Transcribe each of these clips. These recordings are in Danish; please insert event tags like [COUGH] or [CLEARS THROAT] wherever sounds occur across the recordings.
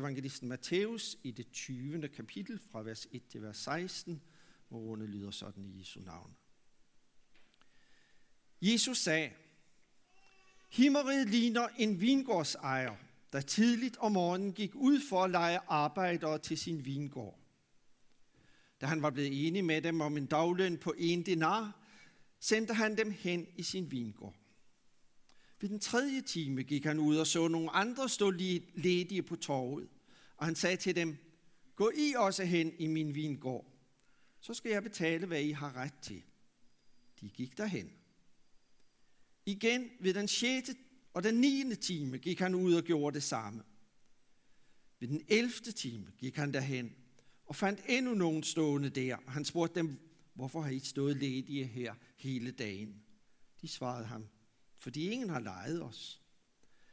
evangelisten Matthæus i det 20. kapitel fra vers 1 til vers 16, hvor ordene lyder sådan i Jesu navn. Jesus sagde, Himmeriget ligner en vingårdsejer, der tidligt om morgenen gik ud for at lege arbejdere til sin vingård. Da han var blevet enig med dem om en dagløn på en dinar, sendte han dem hen i sin vingård. Ved den tredje time gik han ud og så nogle andre stå ledige på torvet, og han sagde til dem, gå I også hen i min vingård, så skal jeg betale, hvad I har ret til. De gik derhen. Igen ved den sjette og den niende time gik han ud og gjorde det samme. Ved den 11. time gik han derhen og fandt endnu nogen stående der. Han spurgte dem, hvorfor har I stået ledige her hele dagen? De svarede ham, fordi ingen har lejet os.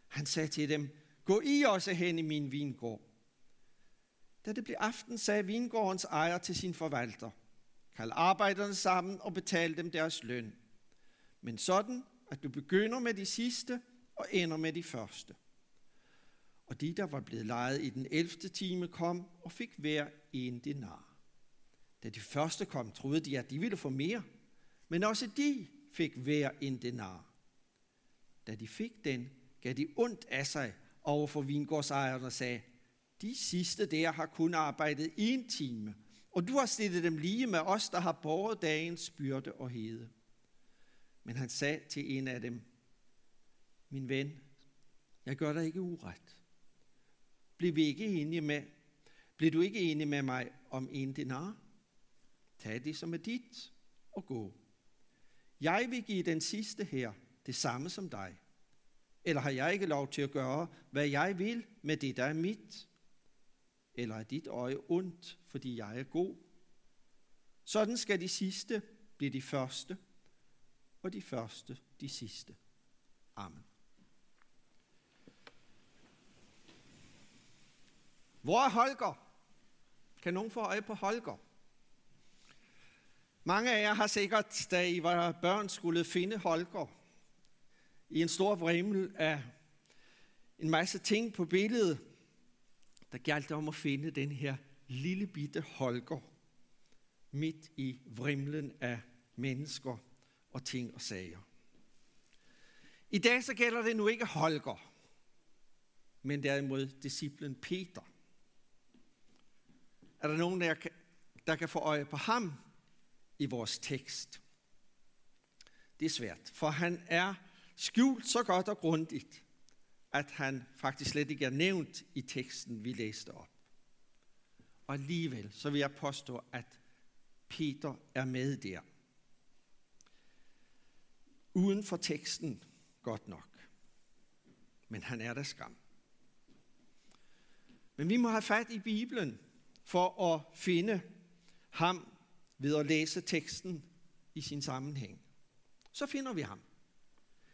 Han sagde til dem, gå I også hen i min vingård. Da det blev aften, sagde vingårdens ejer til sin forvalter, kald arbejderne sammen og betal dem deres løn. Men sådan, at du begynder med de sidste og ender med de første. Og de, der var blevet lejet i den 11. time, kom og fik hver en dinar. Da de første kom, troede de, at de ville få mere, men også de fik hver en denar. Da de fik den, gav de ondt af sig over for vingårdsejeren og sagde, de sidste der har kun arbejdet en time, og du har stillet dem lige med os, der har båret dagens byrde og hede. Men han sagde til en af dem, min ven, jeg gør dig ikke uret. Bliv vi ikke enige med, blev du ikke enig med mig om en dinar? Tag det som er dit og gå. Jeg vil give den sidste her det samme som dig. Eller har jeg ikke lov til at gøre, hvad jeg vil med det, der er mit? Eller er dit øje ondt, fordi jeg er god? Sådan skal de sidste blive de første, og de første de sidste. Amen. Hvor er Holger? Kan nogen få øje på Holger? Mange af jer har sikkert, da I var børn, skulle finde Holger i en stor vrimmel af en masse ting på billedet. Der galt om at finde den her lille bitte Holger midt i vrimlen af mennesker og ting og sager. I dag så gælder det nu ikke Holger, men derimod disciplen Peter. Er der nogen, der kan, der kan få øje på ham i vores tekst? Det er svært, for han er skjult så godt og grundigt, at han faktisk slet ikke er nævnt i teksten, vi læste op. Og alligevel, så vil jeg påstå, at Peter er med der. Uden for teksten, godt nok. Men han er der skam. Men vi må have fat i Bibelen for at finde ham ved at læse teksten i sin sammenhæng. Så finder vi ham.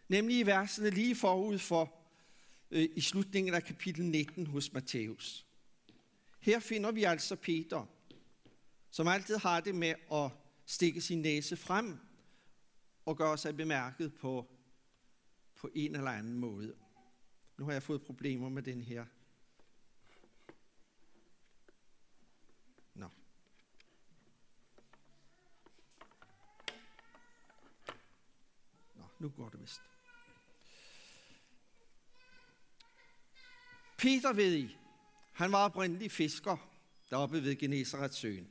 Nemlig i versene lige forud for øh, i slutningen af kapitel 19 hos Matthæus. Her finder vi altså Peter, som altid har det med at stikke sin næse frem og gøre sig bemærket på, på en eller anden måde. Nu har jeg fået problemer med den her Nå. Nå, nu går det vist. Peter ved I, han var oprindelig fisker deroppe ved Genesarets søen.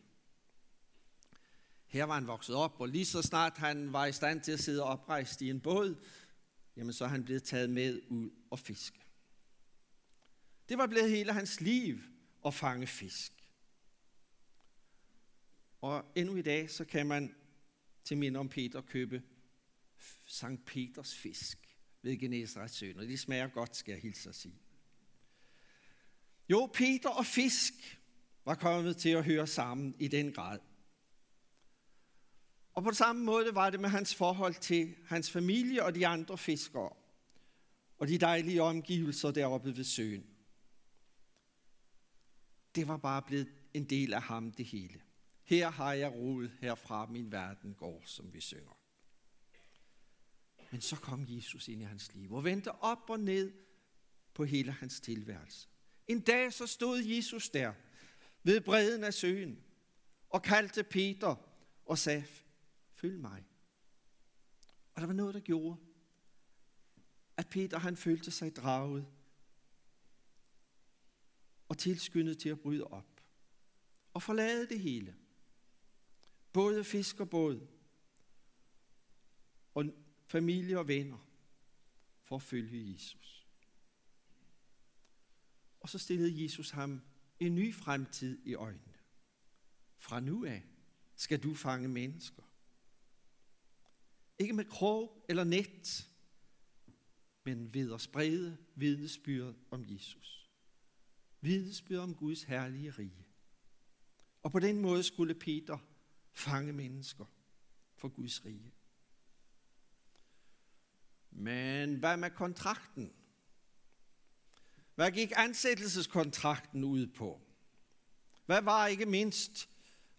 Her var han vokset op, og lige så snart han var i stand til at sidde oprejst i en båd, jamen så er han blevet taget med ud og fiske. Det var blevet hele hans liv at fange fisk. Og endnu i dag, så kan man til minde om Peter købe Sankt Peters fisk ved Genesarets søn, og de smager godt, skal jeg hilse at sige. Jo, Peter og fisk var kommet til at høre sammen i den grad. Og på samme måde var det med hans forhold til hans familie og de andre fiskere, og de dejlige omgivelser deroppe ved søen. Det var bare blevet en del af ham det hele. Her har jeg roet herfra min verden går, som vi synger. Men så kom Jesus ind i hans liv og vendte op og ned på hele hans tilværelse. En dag så stod Jesus der ved bredden af søen og kaldte Peter og sagde, følg mig. Og der var noget, der gjorde, at Peter han følte sig draget og tilskyndet til at bryde op og forlade det hele. Både fisk og båd og familie og venner for at følge Jesus. Og så stillede Jesus ham en ny fremtid i øjnene. Fra nu af skal du fange mennesker. Ikke med krog eller net, men ved at sprede vidnesbyrd om Jesus. Vidnesbyrd om Guds herlige rige. Og på den måde skulle Peter fange mennesker for Guds rige. Men hvad med kontrakten? Hvad gik ansættelseskontrakten ud på? Hvad var ikke mindst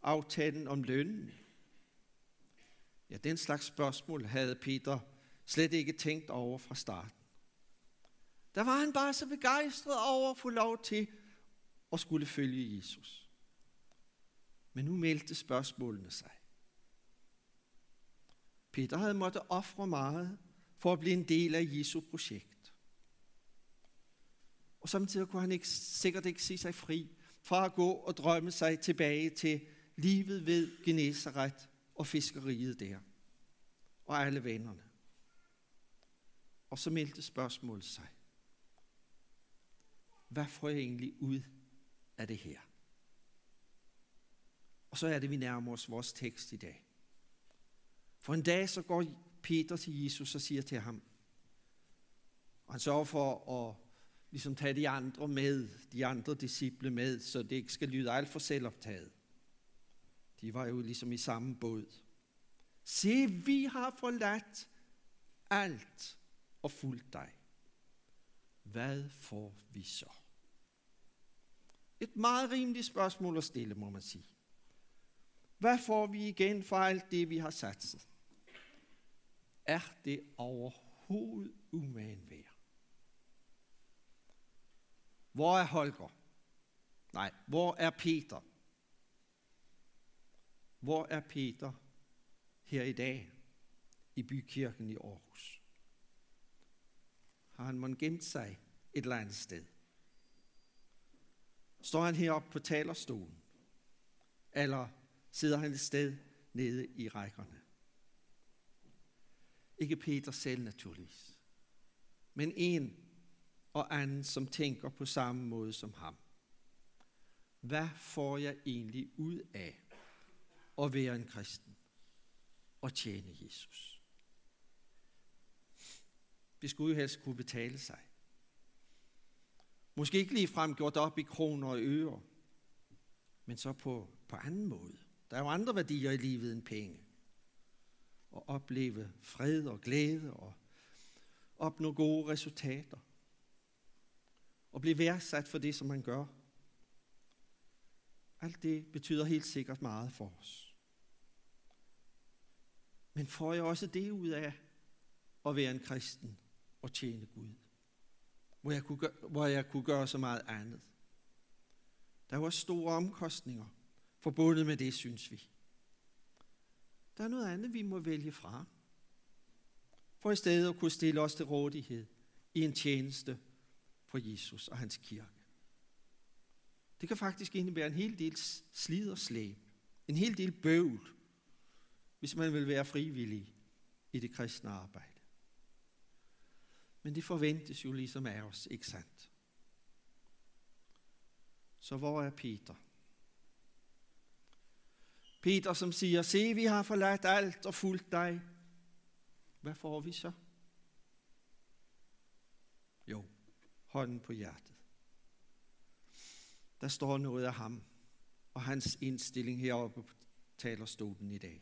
aftalen om lønnen? Ja, den slags spørgsmål havde Peter slet ikke tænkt over fra starten. Der var han bare så begejstret over at få lov til at skulle følge Jesus. Men nu meldte spørgsmålene sig. Peter havde måttet ofre meget for at blive en del af Jesu projekt. Og samtidig kunne han ikke, sikkert ikke se sig fri fra at gå og drømme sig tilbage til livet ved Genesaret og fiskeriet der. Og alle vennerne. Og så meldte spørgsmålet sig. Hvad får jeg egentlig ud af det her? Og så er det, vi nærmer os vores tekst i dag. For en dag så går Peter til Jesus og siger til ham, og han sørger for at ligesom tage de andre med, de andre disciple med, så det ikke skal lyde alt for selvoptaget. De var jo ligesom i samme båd. Se, vi har forladt alt og fulgt dig. Hvad får vi så? Et meget rimeligt spørgsmål at stille, må man sige. Hvad får vi igen for alt det, vi har satset? Er det overhovedet umagen værd? Hvor er Holger? Nej, hvor er Peter? Hvor er Peter her i dag i bykirken i Aarhus? Har han måske gemt sig et eller andet sted? Står han heroppe på talerstolen? Eller sidder han et sted nede i rækkerne? Ikke Peter selv naturligvis, men en og anden, som tænker på samme måde som ham. Hvad får jeg egentlig ud af at være en kristen og tjene Jesus? Det skulle jo helst kunne betale sig. Måske ikke lige frem gjort op i kroner og øre, men så på, på anden måde. Der er jo andre værdier i livet end penge At opleve fred og glæde og opnå gode resultater. Og blive værdsat for det, som man gør. Alt det betyder helt sikkert meget for os. Men får jeg også det ud af at være en kristen og tjene Gud? Hvor jeg kunne gøre, hvor jeg kunne gøre så meget andet. Der var store omkostninger forbundet med det, synes vi. Der er noget andet, vi må vælge fra. For i stedet at kunne stille os til rådighed i en tjeneste for Jesus og hans kirke. Det kan faktisk indebære en hel del slid og slæb. En hel del bøvl, hvis man vil være frivillig i det kristne arbejde. Men det forventes jo ligesom af os, ikke sandt? Så hvor er Peter? Peter, som siger, se, vi har forladt alt og fulgt dig. Hvad får vi så? Jo, hånden på hjertet. Der står noget af ham og hans indstilling heroppe på talerstolen i dag.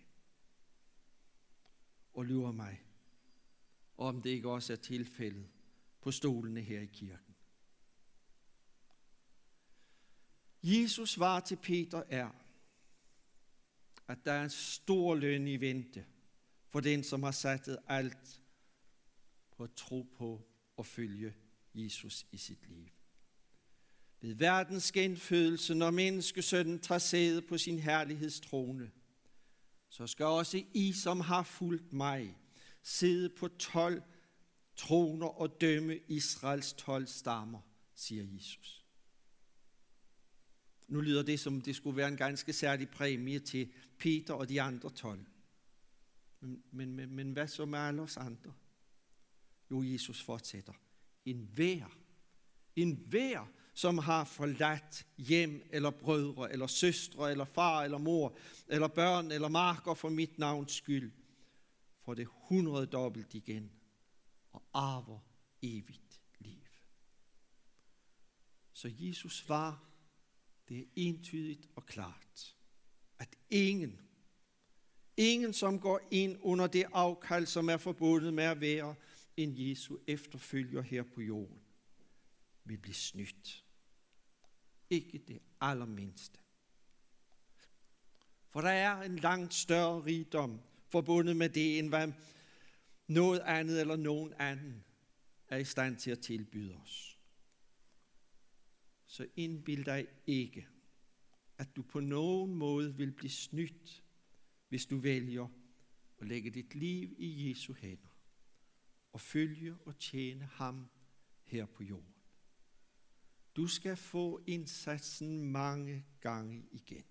Og lurer mig, om det ikke også er tilfældet på stolene her i kirken. Jesus svar til Peter er, at der er en stor løn i vente for den, som har sat alt på at tro på og følge Jesus i sit liv. ved verdens genfødelse, når menneskesønnen tager sæde på sin herlighedstrone, så skal også I, som har fulgt mig, sidde på tolv troner og dømme Israels tolv stammer, siger Jesus. Nu lyder det som, det skulle være en ganske særlig præmie til Peter og de andre tolv. Men, men, men, men hvad så med alle os andre? Jo, Jesus fortsætter. En hver, en hver, som har forladt hjem eller brødre, eller søstre, eller far, eller mor, eller børn, eller marker for mit navns skyld, får det hundrede dobbelt igen og arver evigt liv. Så Jesus svar, det er entydigt og klart, at ingen, ingen som går ind under det afkald, som er forbundet med at være en Jesu efterfølger her på jorden, vil blive snydt. Ikke det allermindste. For der er en langt større rigdom forbundet med det, end hvad noget andet eller nogen anden er i stand til at tilbyde os. Så indbild dig ikke, at du på nogen måde vil blive snydt, hvis du vælger at lægge dit liv i Jesu hænder og følge og tjene ham her på jorden. Du skal få indsatsen mange gange igen.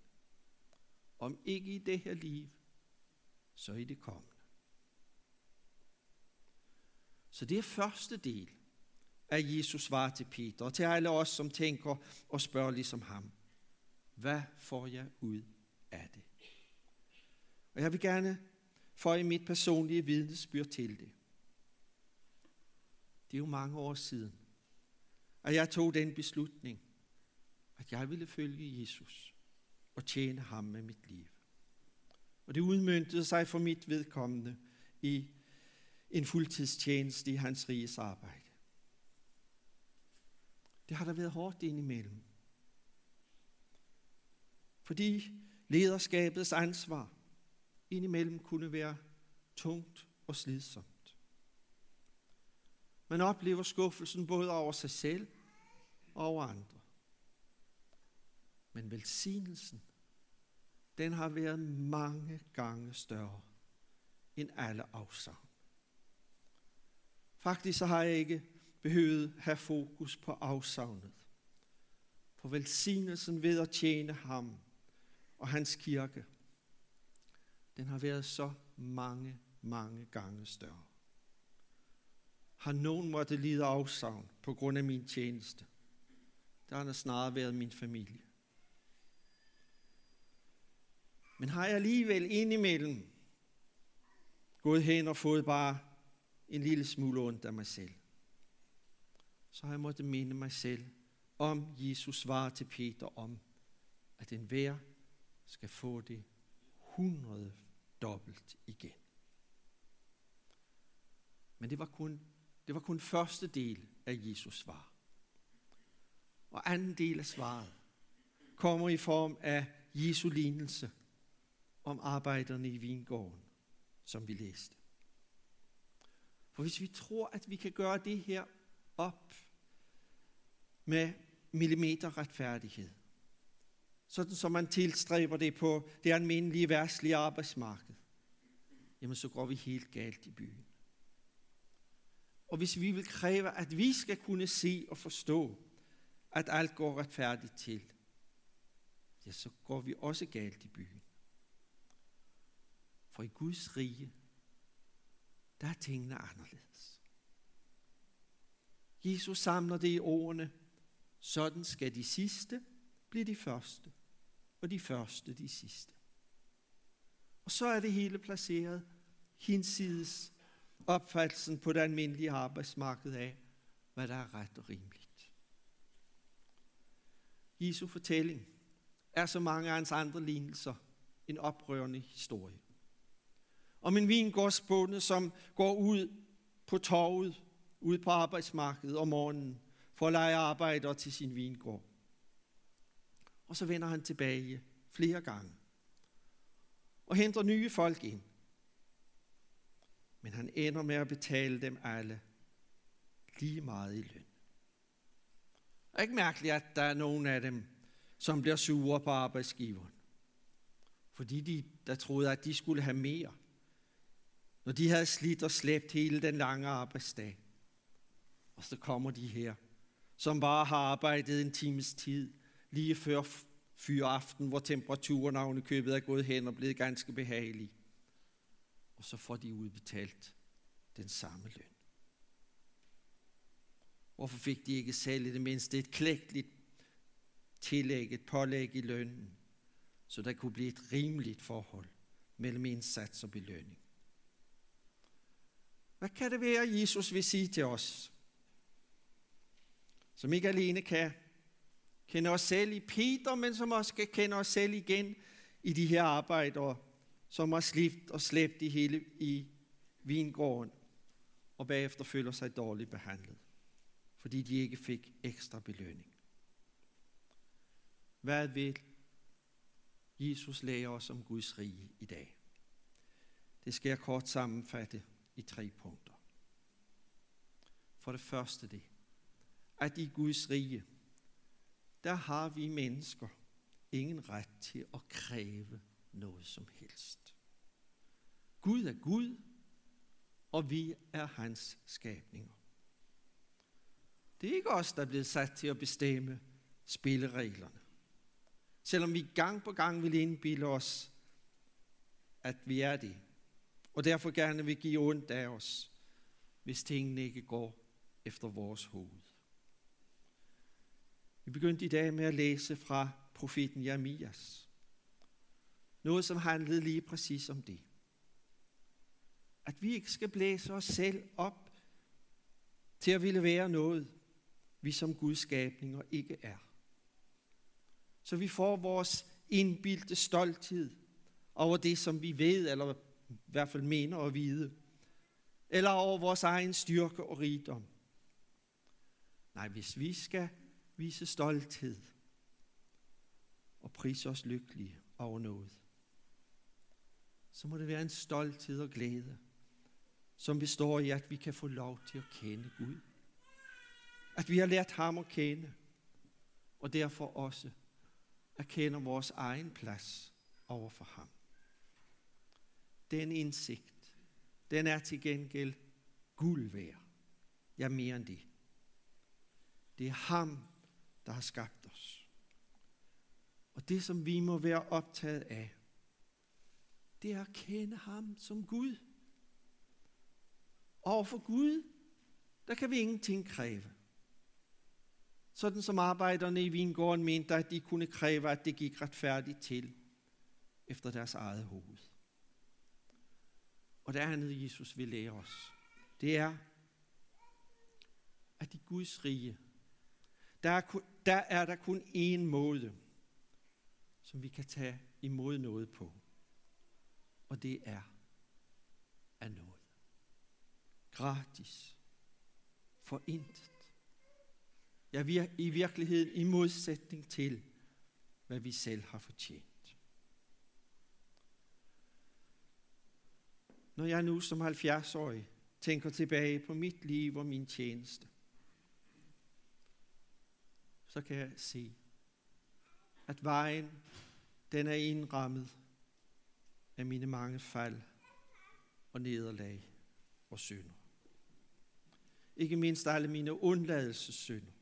Om ikke i det her liv, så i det kommende. Så det er første del af Jesus svar til Peter, og til alle os, som tænker og spørger ligesom ham. Hvad får jeg ud af det? Og jeg vil gerne få i mit personlige vidnesbyrd til det. Det er jo mange år siden, at jeg tog den beslutning, at jeg ville følge Jesus og tjene ham med mit liv. Og det udmyndtede sig for mit vedkommende i en fuldtidstjeneste i hans riges arbejde. Det har der været hårdt indimellem. Fordi lederskabets ansvar indimellem kunne være tungt og slidsomt. Man oplever skuffelsen både over sig selv og over andre. Men velsignelsen, den har været mange gange større end alle afsavn. Faktisk så har jeg ikke behøvet have fokus på afsavnet. For velsignelsen ved at tjene ham og hans kirke, den har været så mange, mange gange større. Har nogen måtte lide afsavn på grund af min tjeneste, der har snarere været min familie. Men har jeg alligevel indimellem gået hen og fået bare en lille smule ondt af mig selv, så har jeg måttet minde mig selv om Jesus svar til Peter om, at den hver skal få det hundrede dobbelt igen. Men det var kun, det var kun første del af Jesus svar. Og anden del af svaret kommer i form af Jesu lignelse om arbejderne i vingården, som vi læste. For hvis vi tror, at vi kan gøre det her op med millimeter retfærdighed, sådan som man tilstræber det på det almindelige værtslige arbejdsmarked, jamen så går vi helt galt i byen. Og hvis vi vil kræve, at vi skal kunne se og forstå, at alt går retfærdigt til, ja, så går vi også galt i byen. For i Guds rige, der er tingene anderledes. Jesus samler det i ordene, sådan skal de sidste blive de første, og de første de sidste. Og så er det hele placeret hinsides opfattelsen på det almindelige arbejdsmarked af, hvad der er ret og rimeligt. Jesu fortælling er så mange af hans andre lignelser en oprørende historie om en vingårdsbonde, som går ud på torvet, ud på arbejdsmarkedet om morgenen, for at lege arbejder til sin vingård. Og så vender han tilbage flere gange og henter nye folk ind. Men han ender med at betale dem alle lige meget i løn. er ikke mærkeligt, at der er nogen af dem, som bliver sure på arbejdsgiveren. Fordi de, der troede, at de skulle have mere. Når de havde slidt og slæbt hele den lange arbejdsdag. Og så kommer de her, som bare har arbejdet en times tid, lige før fyraften, hvor temperaturen i købet er gået hen og blevet ganske behagelig. Og så får de udbetalt den samme løn. Hvorfor fik de ikke selv i det mindste et klægteligt tillæg, et pålæg i lønnen, så der kunne blive et rimeligt forhold mellem indsats og belønning? Hvad kan det være, Jesus vil sige til os, som ikke alene kan kende os selv i Peter, men som også kan kende os selv igen i de her arbejder som har slidt og slæbt i hele i vingården, og bagefter føler sig dårligt behandlet, fordi de ikke fik ekstra belønning. Hvad vil Jesus lære os om Guds rige i dag? Det skal jeg kort sammenfatte i tre punkter. For det første det, at i Guds rige, der har vi mennesker ingen ret til at kræve noget som helst. Gud er Gud, og vi er hans skabninger. Det er ikke os, der er blevet sat til at bestemme spillereglerne. Selvom vi gang på gang vil indbilde os, at vi er det, og derfor gerne vil give ondt af os, hvis tingene ikke går efter vores hoved. Vi begyndte i dag med at læse fra profeten Jeremias. Noget, som handlede lige præcis om det. At vi ikke skal blæse os selv op til at ville være noget, vi som Guds skabninger ikke er. Så vi får vores indbildte stolthed over det, som vi ved, eller i hvert fald mener at vide, eller over vores egen styrke og rigdom. Nej, hvis vi skal vise stolthed og prise os lykkelige over noget, så må det være en stolthed og glæde, som består i, at vi kan få lov til at kende Gud. At vi har lært ham at kende, og derfor også erkender vores egen plads over for ham. Den indsigt, den er til gengæld guld værd. Ja, mere end det. Det er ham, der har skabt os. Og det, som vi må være optaget af, det er at kende ham som Gud. Og for Gud, der kan vi ingenting kræve. Sådan som arbejderne i Vingården mente, at de kunne kræve, at det gik retfærdigt til efter deres eget hoved. Og det andet, Jesus vil lære os, det er, at i Guds rige, der er, der er der kun én måde, som vi kan tage imod noget på. Og det er af noget. Gratis. For intet. Ja, i virkeligheden i modsætning til, hvad vi selv har fortjent. Når jeg nu som 70-årig tænker tilbage på mit liv og min tjeneste, så kan jeg se, at vejen, den er indrammet af mine mange fejl og nederlag og synder. Ikke mindst alle mine undladelsessynder.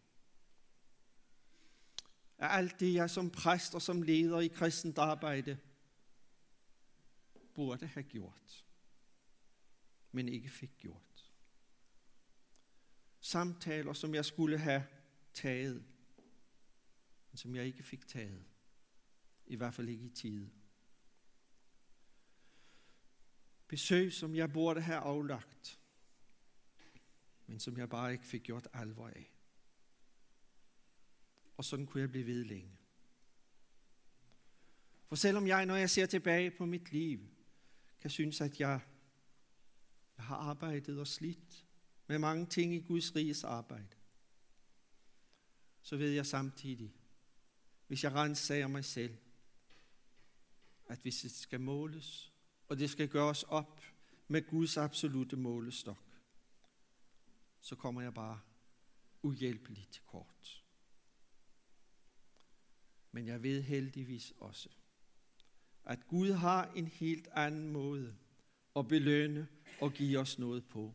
Af alt det, jeg som præst og som leder i kristent arbejde burde have gjort, men ikke fik gjort. Samtaler, som jeg skulle have taget, men som jeg ikke fik taget. I hvert fald ikke i tide. Besøg, som jeg burde have aflagt, men som jeg bare ikke fik gjort alvor af. Og sådan kunne jeg blive ved længe. For selvom jeg, når jeg ser tilbage på mit liv, kan synes, at jeg, jeg har arbejdet og slidt med mange ting i Guds riges arbejde, så ved jeg samtidig, hvis jeg renser mig selv, at hvis det skal måles, og det skal gøres op med Guds absolute målestok, så kommer jeg bare uhjælpeligt til kort. Men jeg ved heldigvis også, at Gud har en helt anden måde at belønne og give os noget på.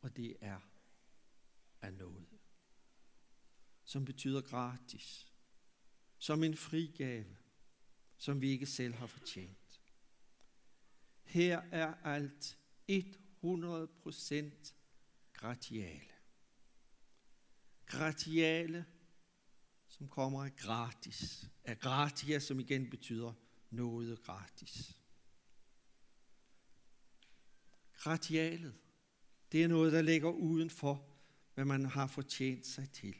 Og det er af noget. Som betyder gratis. Som en fri gave, som vi ikke selv har fortjent. Her er alt 100% gratiale. Gratiale, som kommer af gratis. Af gratia, som igen betyder noget gratis. Gratialet, det er noget, der ligger uden for, hvad man har fortjent sig til.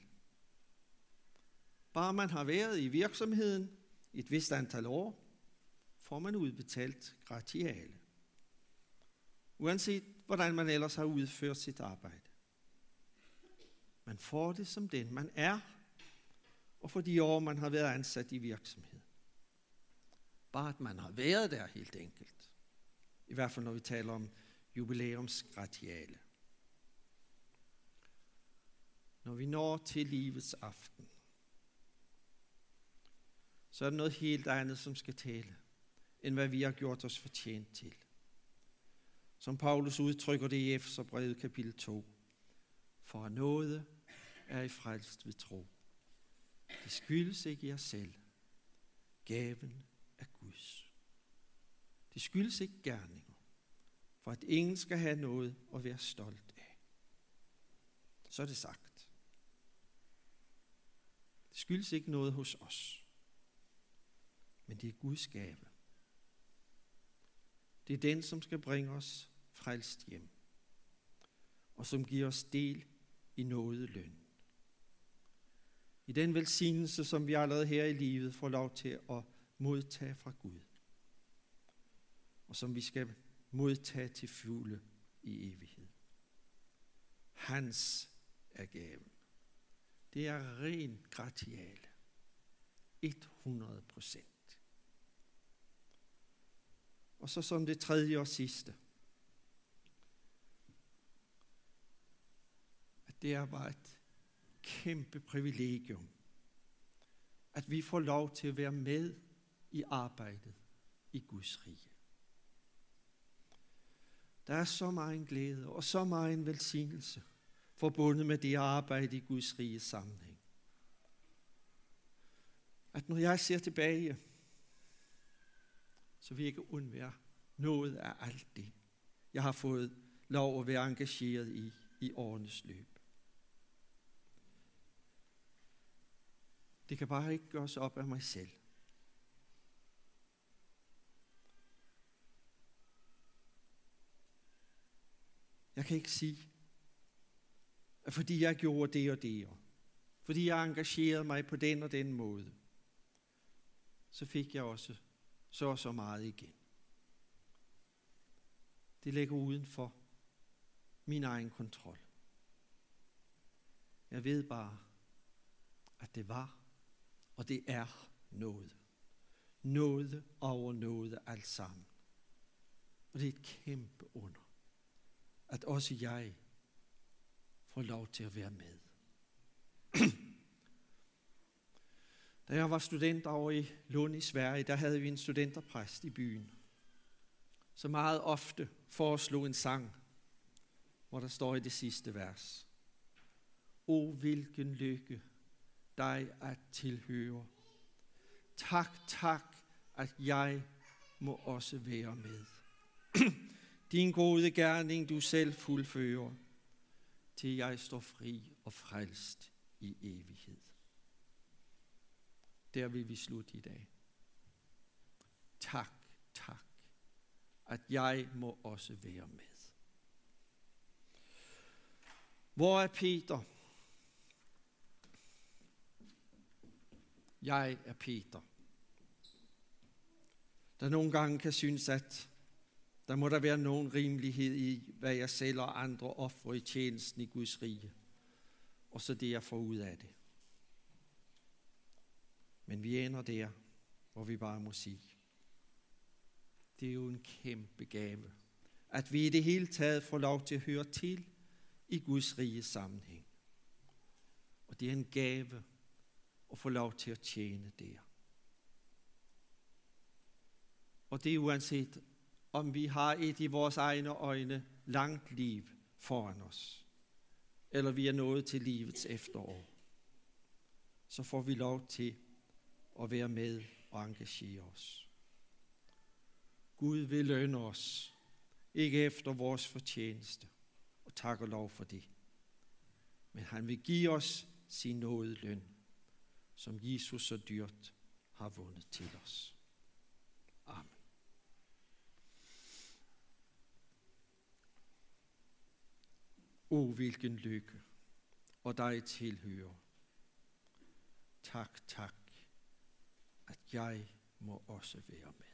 Bare man har været i virksomheden et vist antal år, får man udbetalt gratiale. Uanset hvordan man ellers har udført sit arbejde. Man får det som den, man er, og for de år, man har været ansat i virksomheden. Bare at man har været der helt enkelt. I hvert fald når vi taler om jubilæumsgratiale. Når vi når til livets aften, så er det noget helt andet, som skal tale, end hvad vi har gjort os fortjent til. Som Paulus udtrykker det i Efeserbrevet kapitel 2. For noget er I frelst ved tro. Det skyldes ikke jer selv. Gaven er Guds. Det skyldes ikke gerninger, for at ingen skal have noget at være stolt af. Så er det sagt. Det skyldes ikke noget hos os, men det er Guds gave. Det er den, som skal bringe os frelst hjem, og som giver os del i noget løn. I den velsignelse, som vi allerede her i livet får lov til at modtage fra Gud, og som vi skal modtage til fulde i evighed. Hans er gaven. Det er ren gratiale. 100 procent. Og så som det tredje og sidste. Det er bare et kæmpe privilegium, at vi får lov til at være med i arbejdet i Guds rige. Der er så meget glæde og så meget velsignelse forbundet med det arbejde i Guds rige sammenhæng. At når jeg ser tilbage, så vil jeg ikke undvære noget af alt det, jeg har fået lov at være engageret i i årenes løb. Det kan bare ikke gøres op af mig selv. Jeg kan ikke sige, at fordi jeg gjorde det og det, og fordi jeg engagerede mig på den og den måde, så fik jeg også så og så meget igen. Det ligger uden for min egen kontrol. Jeg ved bare, at det var, og det er noget. Noget over noget alt sammen. Og det er et kæmpe under at også jeg får lov til at være med. [CLEARS THROAT] Da jeg var student over i Lund i Sverige, der havde vi en studenterpræst i byen, som meget ofte foreslog en sang, hvor der står i det sidste vers. O hvilken lykke dig at tilhøre. Tak, tak, at jeg må også være med. [CLEARS THROAT] din gode gerning du selv fuldfører, til jeg står fri og frelst i evighed. Der vil vi slutte i dag. Tak, tak, at jeg må også være med. Hvor er Peter? Jeg er Peter. Der nogle gange kan synes, at der må der være nogen rimelighed i, hvad jeg selv og andre offrer i tjenesten i Guds rige. Og så det, jeg får ud af det. Men vi ender der, hvor vi bare må sige, det er jo en kæmpe gave, at vi i det hele taget får lov til at høre til i Guds rige sammenhæng. Og det er en gave og få lov til at tjene der. Og det er uanset, om vi har et i vores egne øjne langt liv foran os, eller vi er nået til livets efterår, så får vi lov til at være med og engagere os. Gud vil lønne os, ikke efter vores fortjeneste, og tak og lov for det. Men han vil give os sin nåde løn, som Jesus så dyrt har vundet til os. Amen. O, hvilken lykke, og dig tilhører. Tak, tak, at jeg må også være med.